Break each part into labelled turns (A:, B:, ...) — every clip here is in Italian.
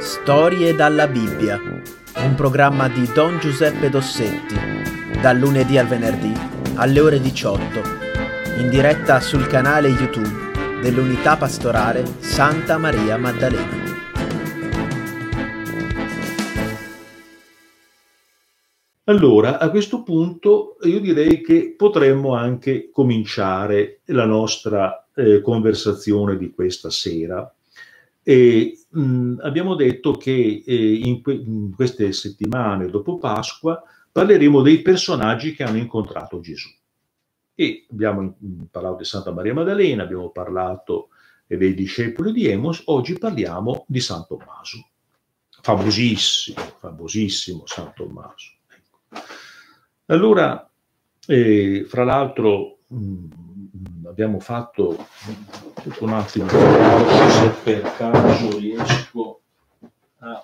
A: Storie dalla Bibbia, un programma di Don Giuseppe Dossetti, dal lunedì al venerdì alle ore 18, in diretta sul canale YouTube dell'Unità Pastorale Santa Maria Maddalena.
B: Allora, a questo punto io direi che potremmo anche cominciare la nostra eh, conversazione di questa sera. E, mh, abbiamo detto che eh, in, que- in queste settimane dopo Pasqua parleremo dei personaggi che hanno incontrato Gesù. E abbiamo parlato di Santa Maria Maddalena, abbiamo parlato eh, dei discepoli di Emos, oggi parliamo di San Tommaso. Famosissimo, famosissimo San Tommaso. Allora, eh, fra l'altro, mh, abbiamo fatto tutto un attimo se per caso riesco a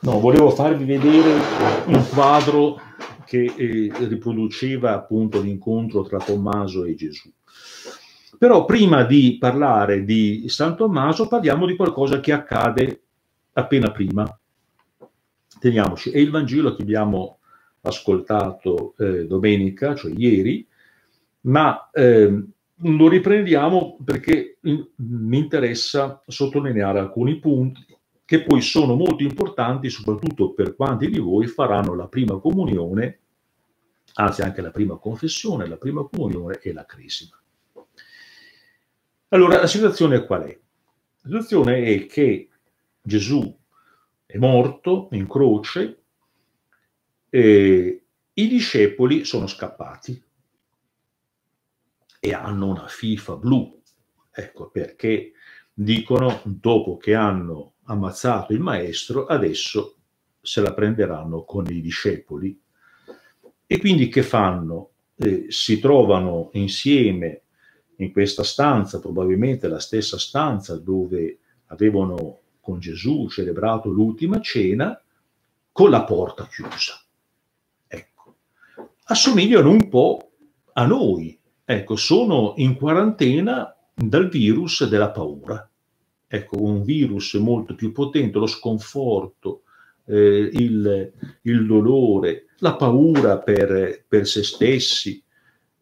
B: No, volevo farvi vedere un quadro che eh, riproduceva appunto l'incontro tra Tommaso e Gesù. Però prima di parlare di San Tommaso parliamo di qualcosa che accade appena prima. Teniamoci, è il Vangelo che abbiamo ascoltato eh, domenica, cioè ieri, ma eh, lo riprendiamo perché in, mi interessa sottolineare alcuni punti che poi sono molto importanti soprattutto per quanti di voi faranno la prima comunione, anzi anche la prima confessione, la prima comunione e la cresima. Allora, la situazione qual è? La situazione è che Gesù è morto in croce e i discepoli sono scappati e hanno una FIFA blu. Ecco perché dicono, dopo che hanno ammazzato il maestro, adesso se la prenderanno con i discepoli. E quindi che fanno? Eh, si trovano insieme in questa stanza, probabilmente la stessa stanza dove avevano con Gesù celebrato l'ultima cena, con la porta chiusa. Ecco, assomigliano un po' a noi. Ecco, sono in quarantena dal virus della paura. Ecco, un virus molto più potente, lo sconforto, eh, il, il, dolore, la paura per, per se stessi.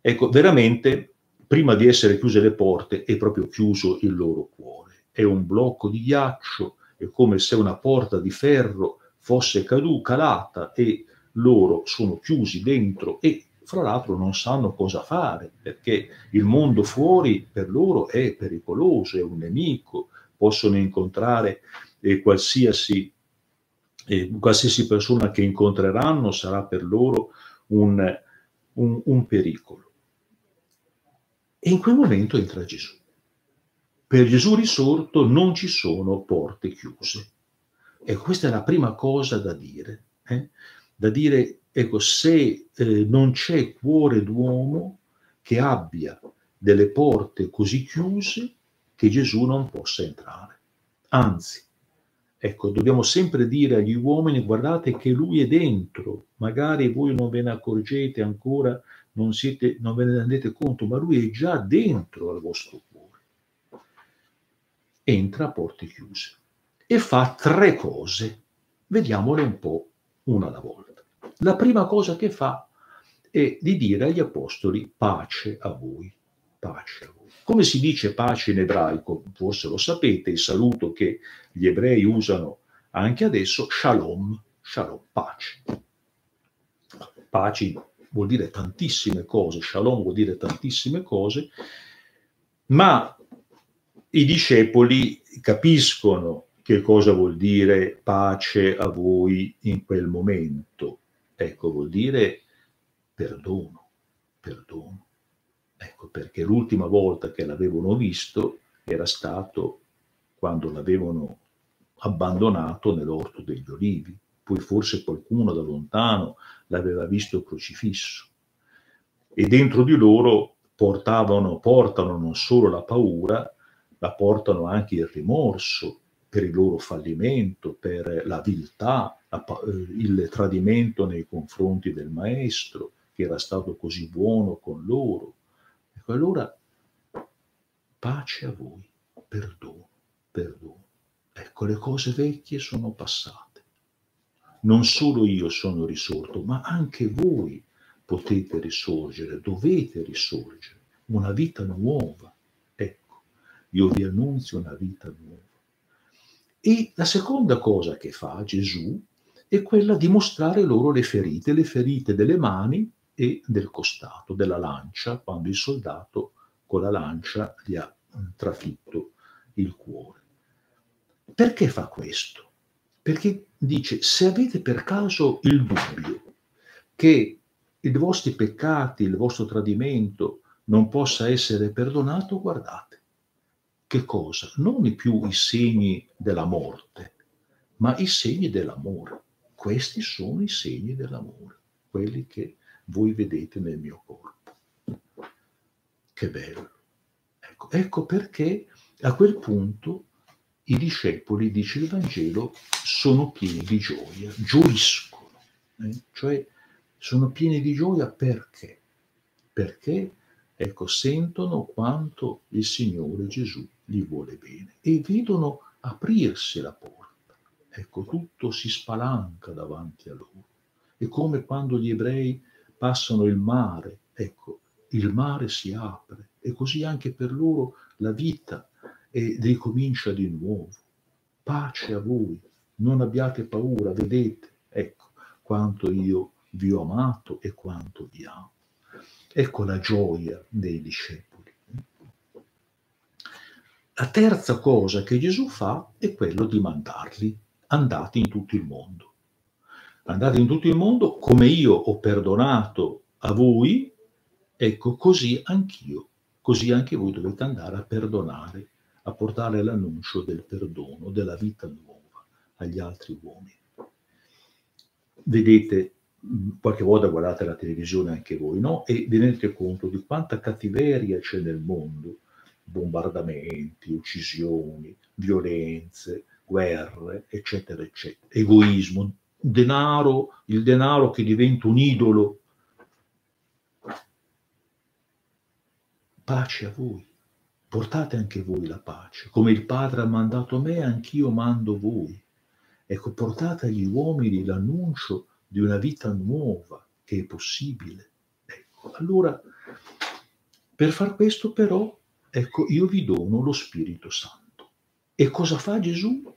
B: Ecco, veramente prima di essere chiuse le porte, è proprio chiuso il loro cuore. È un blocco di ghiaccio, è come se una porta di ferro fosse caduta, calata e loro sono chiusi dentro e fra l'altro non sanno cosa fare perché il mondo fuori per loro è pericoloso, è un nemico, possono incontrare eh, qualsiasi, eh, qualsiasi persona che incontreranno sarà per loro un, un, un pericolo. E in quel momento entra Gesù. Per Gesù risorto non ci sono porte chiuse. E questa è la prima cosa da dire. Eh? Da dire, ecco, se eh, non c'è cuore d'uomo che abbia delle porte così chiuse che Gesù non possa entrare. Anzi, ecco, dobbiamo sempre dire agli uomini, guardate che lui è dentro, magari voi non ve ne accorgete ancora non, siete, non ve ne rendete conto, ma lui è già dentro al vostro cuore. Entra a porte chiuse e fa tre cose. Vediamole un po' una alla volta. La prima cosa che fa è di dire agli apostoli pace a voi, pace a voi. Come si dice pace in ebraico? Forse lo sapete, il saluto che gli ebrei usano anche adesso, shalom, shalom, pace. Pace vuol dire tantissime cose, shalom vuol dire tantissime cose, ma i discepoli capiscono che cosa vuol dire pace a voi in quel momento. Ecco, vuol dire perdono, perdono. Ecco, perché l'ultima volta che l'avevano visto era stato quando l'avevano abbandonato nell'orto degli olivi poi forse qualcuno da lontano l'aveva visto crocifisso. E dentro di loro portavano, portano non solo la paura, ma portano anche il rimorso per il loro fallimento, per la viltà, la, eh, il tradimento nei confronti del maestro che era stato così buono con loro. Ecco, allora pace a voi, perdono, perdono. Ecco, le cose vecchie sono passate. Non solo io sono risorto, ma anche voi potete risorgere, dovete risorgere, una vita nuova. Ecco, io vi annunzio una vita nuova. E la seconda cosa che fa Gesù è quella di mostrare loro le ferite, le ferite delle mani e del costato, della lancia, quando il soldato con la lancia gli ha trafitto il cuore. Perché fa questo? Perché dice, se avete per caso il dubbio che i vostri peccati, il vostro tradimento non possa essere perdonato, guardate che cosa? Non più i segni della morte, ma i segni dell'amore. Questi sono i segni dell'amore, quelli che voi vedete nel mio corpo. Che bello. Ecco, ecco perché a quel punto i discepoli, dice il Vangelo, sono pieni di gioia, gioiscono, eh? cioè sono pieni di gioia perché? Perché ecco, sentono quanto il Signore Gesù gli vuole bene e vedono aprirsi la porta. Ecco, tutto si spalanca davanti a loro. È come quando gli ebrei passano il mare, ecco, il mare si apre e così anche per loro la vita e ricomincia di nuovo. Pace a voi, non abbiate paura, vedete, ecco, quanto io vi ho amato e quanto vi amo. Ecco la gioia dei discepoli. La terza cosa che Gesù fa è quello di mandarli, andate in tutto il mondo. Andate in tutto il mondo come io ho perdonato a voi, ecco così anch'io, così anche voi dovete andare a perdonare, a portare l'annuncio del perdono, della vita nuova agli altri uomini. Vedete, qualche volta guardate la televisione anche voi, no? E vi rendete conto di quanta cattiveria c'è nel mondo bombardamenti, uccisioni, violenze, guerre, eccetera, eccetera. Egoismo, denaro, il denaro che diventa un idolo. Pace a voi. Portate anche voi la pace. Come il Padre ha mandato me, anch'io mando voi. Ecco, portate agli uomini l'annuncio di una vita nuova che è possibile. Ecco, allora, per far questo però Ecco, io vi dono lo Spirito Santo. E cosa fa Gesù?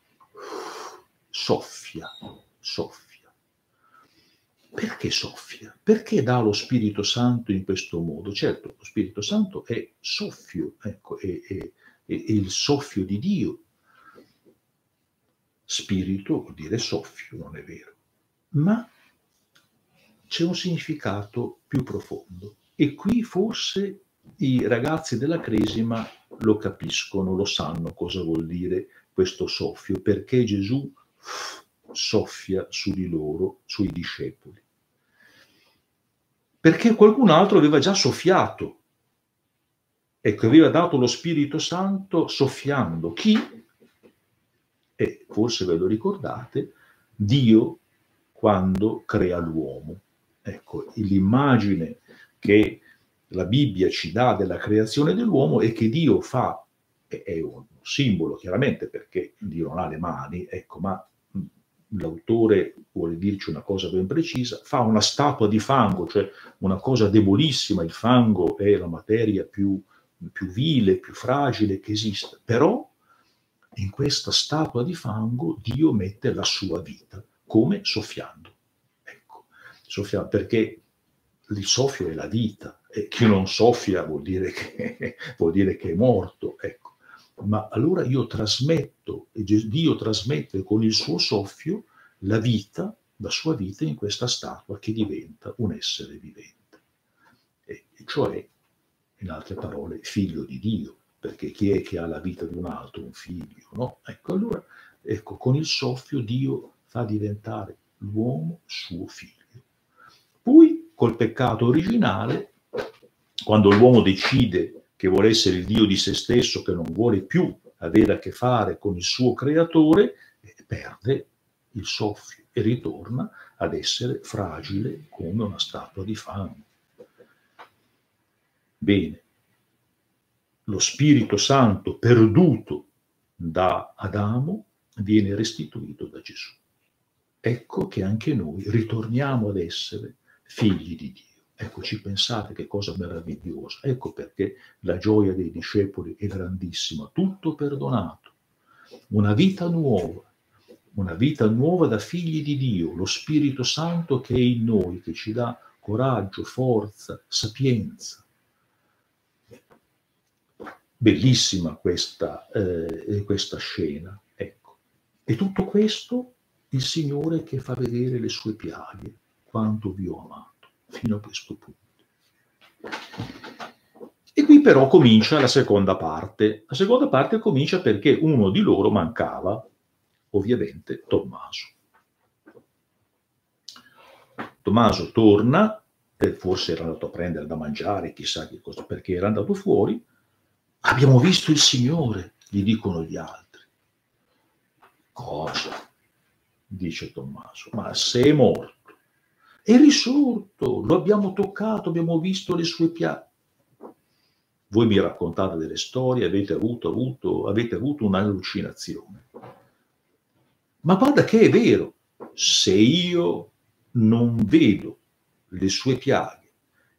B: Soffia, soffia. Perché soffia? Perché dà lo Spirito Santo in questo modo? Certo, lo Spirito Santo è soffio, ecco, è, è, è il soffio di Dio. Spirito vuol dire soffio, non è vero. Ma c'è un significato più profondo. E qui forse i ragazzi della Cresima lo capiscono, lo sanno cosa vuol dire questo soffio, perché Gesù soffia su di loro, sui discepoli. Perché qualcun altro aveva già soffiato, ecco, aveva dato lo Spirito Santo soffiando. Chi? E forse ve lo ricordate, Dio quando crea l'uomo. Ecco, l'immagine che la Bibbia ci dà della creazione dell'uomo e che Dio fa, è un simbolo chiaramente perché Dio non ha le mani, ecco, ma l'autore vuole dirci una cosa ben precisa, fa una statua di fango, cioè una cosa debolissima, il fango è la materia più, più vile, più fragile che esista, però in questa statua di fango Dio mette la sua vita, come soffiando. Ecco, soffiando, perché il soffio è la vita, e chi non soffia vuol dire che, vuol dire che è morto. Ecco. Ma allora io trasmetto, Dio trasmette con il suo soffio la vita, la sua vita in questa statua che diventa un essere vivente. E, cioè, in altre parole, figlio di Dio, perché chi è che ha la vita di un altro? Un figlio, no? Ecco, allora, ecco, con il soffio Dio fa diventare l'uomo suo figlio. Poi, col peccato originale, quando l'uomo decide che vuole essere il Dio di se stesso, che non vuole più avere a che fare con il suo creatore, perde il soffio e ritorna ad essere fragile come una statua di fango. Bene, lo Spirito Santo perduto da Adamo viene restituito da Gesù. Ecco che anche noi ritorniamo ad essere figli di Dio. Ecco, ci pensate che cosa meravigliosa. Ecco perché la gioia dei discepoli è grandissima. Tutto perdonato. Una vita nuova. Una vita nuova da figli di Dio. Lo Spirito Santo che è in noi, che ci dà coraggio, forza, sapienza. Bellissima questa, eh, questa scena. Ecco. E tutto questo il Signore che fa vedere le sue piaghe, quanto vi ho amato fino a questo punto. E qui però comincia la seconda parte. La seconda parte comincia perché uno di loro mancava, ovviamente Tommaso. Tommaso torna, forse era andato a prendere da mangiare, chissà che cosa, perché era andato fuori. Abbiamo visto il Signore, gli dicono gli altri. Cosa? dice Tommaso. Ma se è morto è risorto, lo abbiamo toccato, abbiamo visto le sue piaghe. Voi mi raccontate delle storie, avete avuto, avuto, avete avuto un'allucinazione. Ma guarda che è vero, se io non vedo le sue piaghe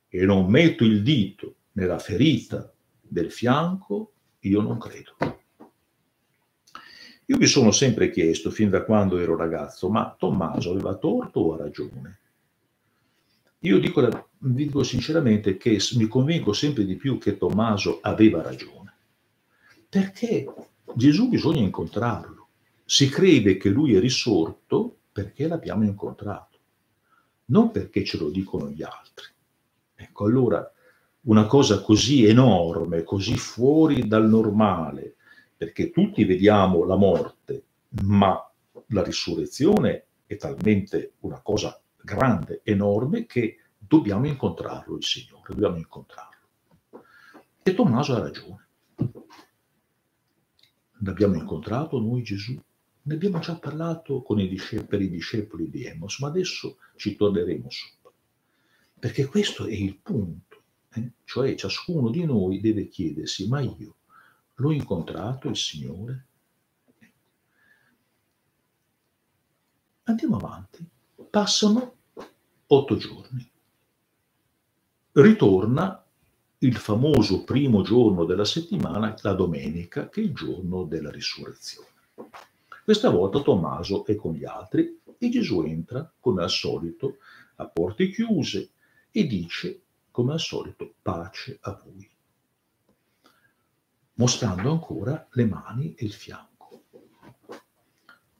B: e non metto il dito nella ferita del fianco, io non credo. Io mi sono sempre chiesto, fin da quando ero ragazzo, ma Tommaso aveva torto o ha ragione? Io dico, dico sinceramente che mi convinco sempre di più che Tommaso aveva ragione, perché Gesù bisogna incontrarlo. Si crede che lui è risorto perché l'abbiamo incontrato, non perché ce lo dicono gli altri. Ecco, allora una cosa così enorme, così fuori dal normale, perché tutti vediamo la morte, ma la risurrezione è talmente una cosa grande, enorme, che dobbiamo incontrarlo il Signore, dobbiamo incontrarlo. E Tommaso ha ragione. L'abbiamo incontrato noi Gesù, ne abbiamo già parlato con i discepoli, per i discepoli di Emos, ma adesso ci torneremo sopra. Perché questo è il punto, eh? cioè ciascuno di noi deve chiedersi, ma io l'ho incontrato il Signore? Andiamo avanti. Passano otto giorni. Ritorna il famoso primo giorno della settimana, la domenica, che è il giorno della risurrezione. Questa volta Tommaso è con gli altri e Gesù entra, come al solito, a porte chiuse e dice, come al solito, pace a voi, mostrando ancora le mani e il fianco.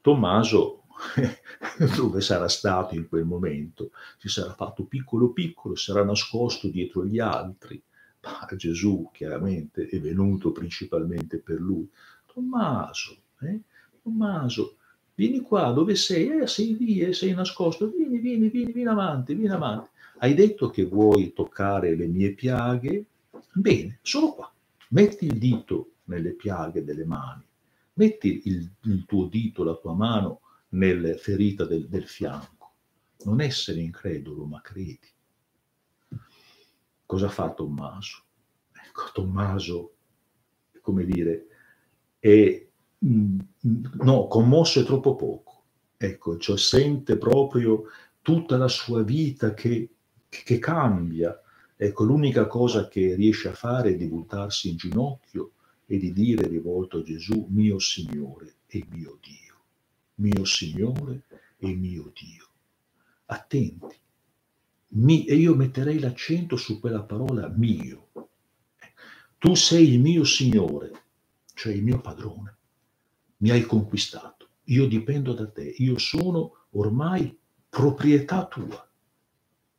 B: Tommaso dove sarà stato in quel momento, si sarà fatto piccolo piccolo, sarà nascosto dietro gli altri, ma Gesù chiaramente è venuto principalmente per lui. Tommaso, eh? Tommaso, vieni qua, dove sei? Eh, sei lì, eh, sei nascosto, vieni, vieni, vieni, vieni avanti, vieni avanti. Hai detto che vuoi toccare le mie piaghe? Bene, sono qua. Metti il dito nelle piaghe delle mani, metti il, il tuo dito, la tua mano nelle ferite del, del fianco. Non essere incredulo, ma credi. Cosa fa Tommaso? Ecco, Tommaso, come dire, è mm, no, commosso è troppo poco. Ecco, cioè sente proprio tutta la sua vita che, che cambia. Ecco, l'unica cosa che riesce a fare è di buttarsi in ginocchio e di dire rivolto a Gesù, mio Signore e mio Dio mio Signore e mio Dio. Attenti. Mi, e io metterei l'accento su quella parola mio. Tu sei il mio Signore, cioè il mio padrone. Mi hai conquistato. Io dipendo da te. Io sono ormai proprietà tua.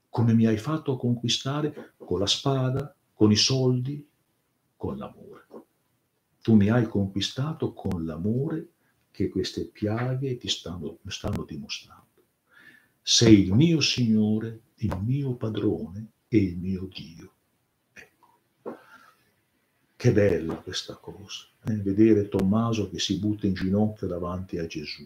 B: Come mi hai fatto conquistare con la spada, con i soldi, con l'amore. Tu mi hai conquistato con l'amore che queste piaghe ti stanno, stanno dimostrando. Sei il mio Signore, il mio padrone e il mio Dio. Ecco. Che bella questa cosa, eh? vedere Tommaso che si butta in ginocchio davanti a Gesù.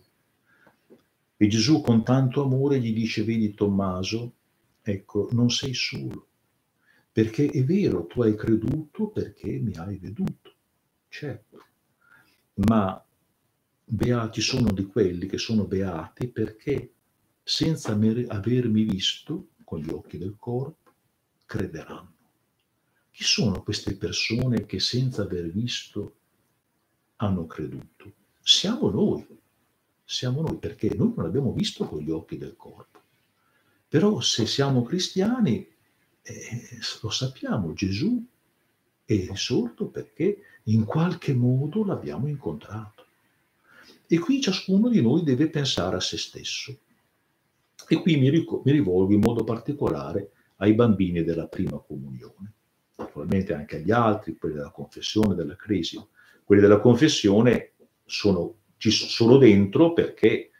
B: E Gesù con tanto amore gli dice, vedi Tommaso, ecco, non sei solo, perché è vero, tu hai creduto perché mi hai veduto, certo, ma beati sono di quelli che sono beati perché senza avermi visto con gli occhi del corpo, crederanno. Chi sono queste persone che senza aver visto hanno creduto? Siamo noi, siamo noi perché noi non abbiamo visto con gli occhi del corpo. Però se siamo cristiani, eh, lo sappiamo, Gesù è risorto perché in qualche modo l'abbiamo incontrato. E qui ciascuno di noi deve pensare a se stesso. E qui mi, mi rivolgo in modo particolare ai bambini della prima comunione, naturalmente anche agli altri, quelli della confessione, della crisi. Quelli della confessione sono, ci sono dentro perché,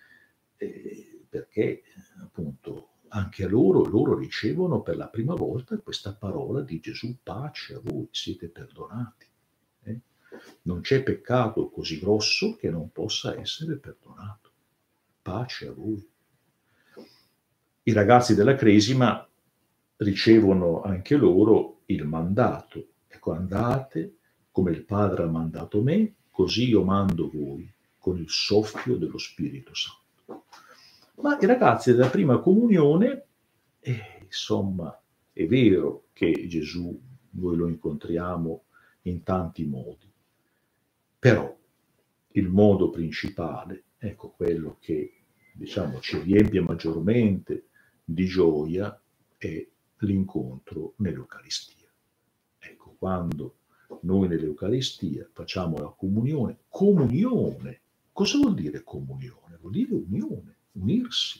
B: eh, perché appunto anche a loro, loro ricevono per la prima volta questa parola di Gesù, pace a voi, siete perdonati. Non c'è peccato così grosso che non possa essere perdonato. Pace a voi i ragazzi della Cresima ricevono anche loro il mandato. Ecco, andate come il Padre ha mandato me, così io mando voi con il soffio dello Spirito Santo. Ma i ragazzi della prima comunione, eh, insomma, è vero che Gesù noi lo incontriamo in tanti modi, però il modo principale, ecco quello che diciamo ci riempie maggiormente di gioia è l'incontro nell'Eucaristia. Ecco, quando noi nell'Eucaristia facciamo la comunione, comunione, cosa vuol dire comunione? Vuol dire unione, unirsi,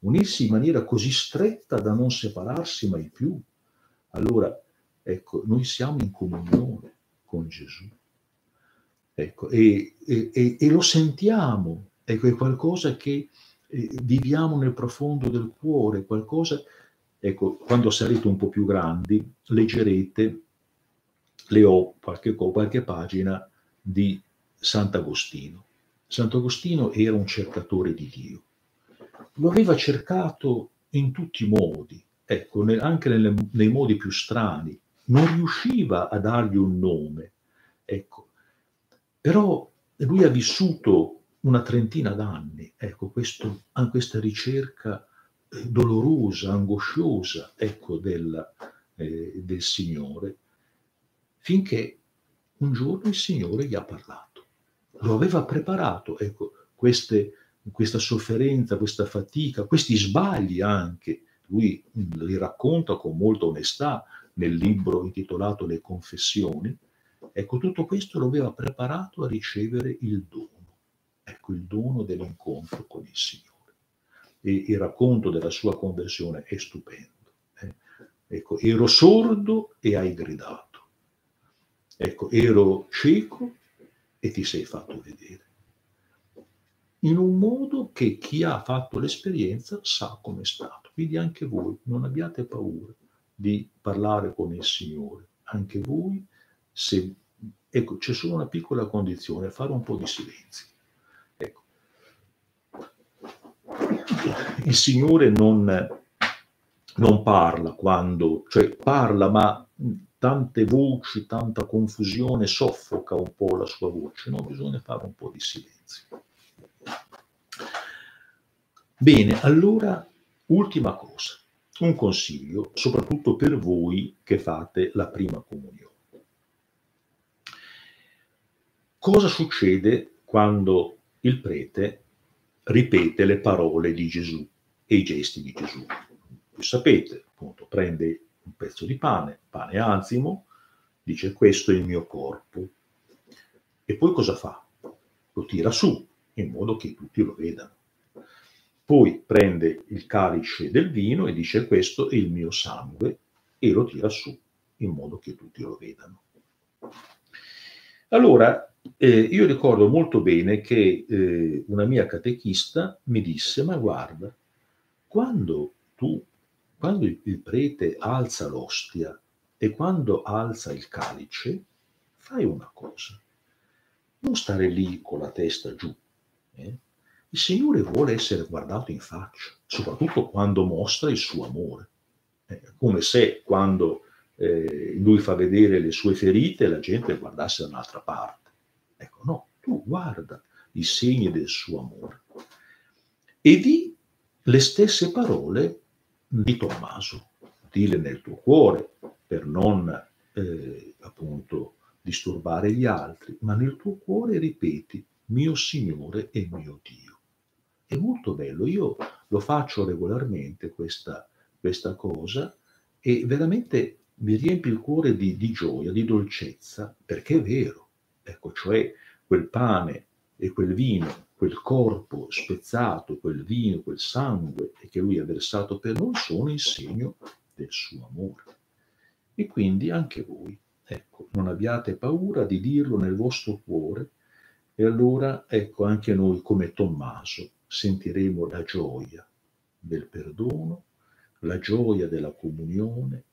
B: unirsi in maniera così stretta da non separarsi mai più. Allora, ecco, noi siamo in comunione con Gesù. Ecco, e, e, e lo sentiamo, ecco, è qualcosa che viviamo nel profondo del cuore, qualcosa, ecco, quando sarete un po' più grandi, leggerete, le ho qualche, qualche pagina di Sant'Agostino. Sant'Agostino era un cercatore di Dio. Lo aveva cercato in tutti i modi, ecco, anche nelle, nei modi più strani. Non riusciva a dargli un nome, ecco. Però lui ha vissuto una trentina d'anni, ecco, questo, questa ricerca eh, dolorosa, angosciosa, ecco, del, eh, del Signore, finché un giorno il Signore gli ha parlato. Lo aveva preparato, ecco, queste, questa sofferenza, questa fatica, questi sbagli anche. Lui li racconta con molta onestà nel libro intitolato Le confessioni. Ecco, tutto questo lo aveva preparato a ricevere il dono ecco il dono dell'incontro con il Signore. E il racconto della sua conversione è stupendo. Eh? Ecco, ero sordo e hai gridato. Ecco, ero cieco e ti sei fatto vedere. In un modo che chi ha fatto l'esperienza sa come è stato. Quindi anche voi non abbiate paura di parlare con il Signore. Anche voi, se ecco, c'è solo una piccola condizione, fare un po' di silenzio. il Signore non, non parla quando, cioè parla, ma tante voci, tanta confusione soffoca un po' la sua voce, no? Bisogna fare un po' di silenzio. Bene, allora, ultima cosa, un consiglio, soprattutto per voi che fate la prima comunione. Cosa succede quando il prete ripete le parole di Gesù e i gesti di Gesù. Voi sapete, appunto, prende un pezzo di pane, pane azimo, dice questo è il mio corpo. E poi cosa fa? Lo tira su in modo che tutti lo vedano. Poi prende il calice del vino e dice questo è il mio sangue e lo tira su in modo che tutti lo vedano. Allora, eh, io ricordo molto bene che eh, una mia catechista mi disse, ma guarda, quando tu, quando il, il prete alza l'ostia e quando alza il calice, fai una cosa, non stare lì con la testa giù. Eh? Il Signore vuole essere guardato in faccia, soprattutto quando mostra il suo amore. Eh, come se quando eh, lui fa vedere le sue ferite la gente guardasse da un'altra parte. Ecco, no, tu guarda i segni del suo amore. E di le stesse parole di Tommaso, dile nel tuo cuore per non eh, appunto disturbare gli altri, ma nel tuo cuore ripeti mio Signore e mio Dio. È molto bello, io lo faccio regolarmente questa, questa cosa e veramente mi riempie il cuore di, di gioia, di dolcezza, perché è vero. Ecco, cioè quel pane e quel vino, quel corpo spezzato, quel vino, quel sangue che lui ha versato per noi sono il segno del suo amore. E quindi anche voi, ecco, non abbiate paura di dirlo nel vostro cuore e allora, ecco, anche noi come Tommaso sentiremo la gioia del perdono, la gioia della comunione,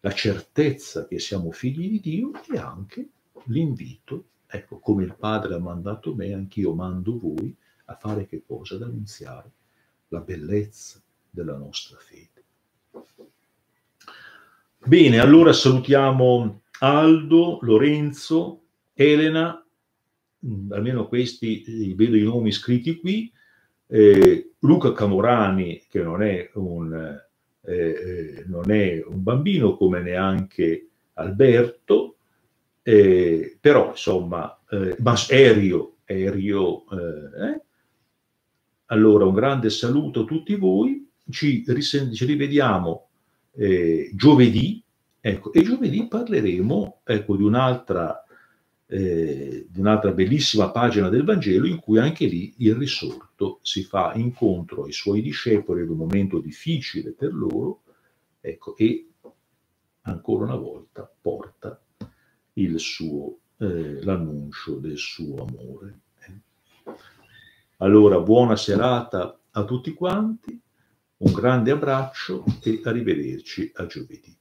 B: la certezza che siamo figli di Dio e anche l'invito, ecco, come il Padre ha mandato me, anch'io mando voi a fare che cosa? Ad annunziare la bellezza della nostra fede. Bene, allora salutiamo Aldo, Lorenzo, Elena, mm, almeno questi vedo i nomi scritti qui, eh, Luca Camorani, che non è, un, eh, eh, non è un bambino come neanche Alberto, eh, però insomma, eh, Mas Erio, Erio eh, allora un grande saluto a tutti voi, ci, risen- ci rivediamo eh, giovedì, ecco, e giovedì parleremo ecco, di un'altra eh, di un'altra bellissima pagina del Vangelo in cui anche lì il risorto si fa incontro ai suoi discepoli in un momento difficile per loro ecco, e ancora una volta porta il suo, eh, l'annuncio del suo amore. Eh. Allora, buona serata a tutti quanti, un grande abbraccio e arrivederci a giovedì.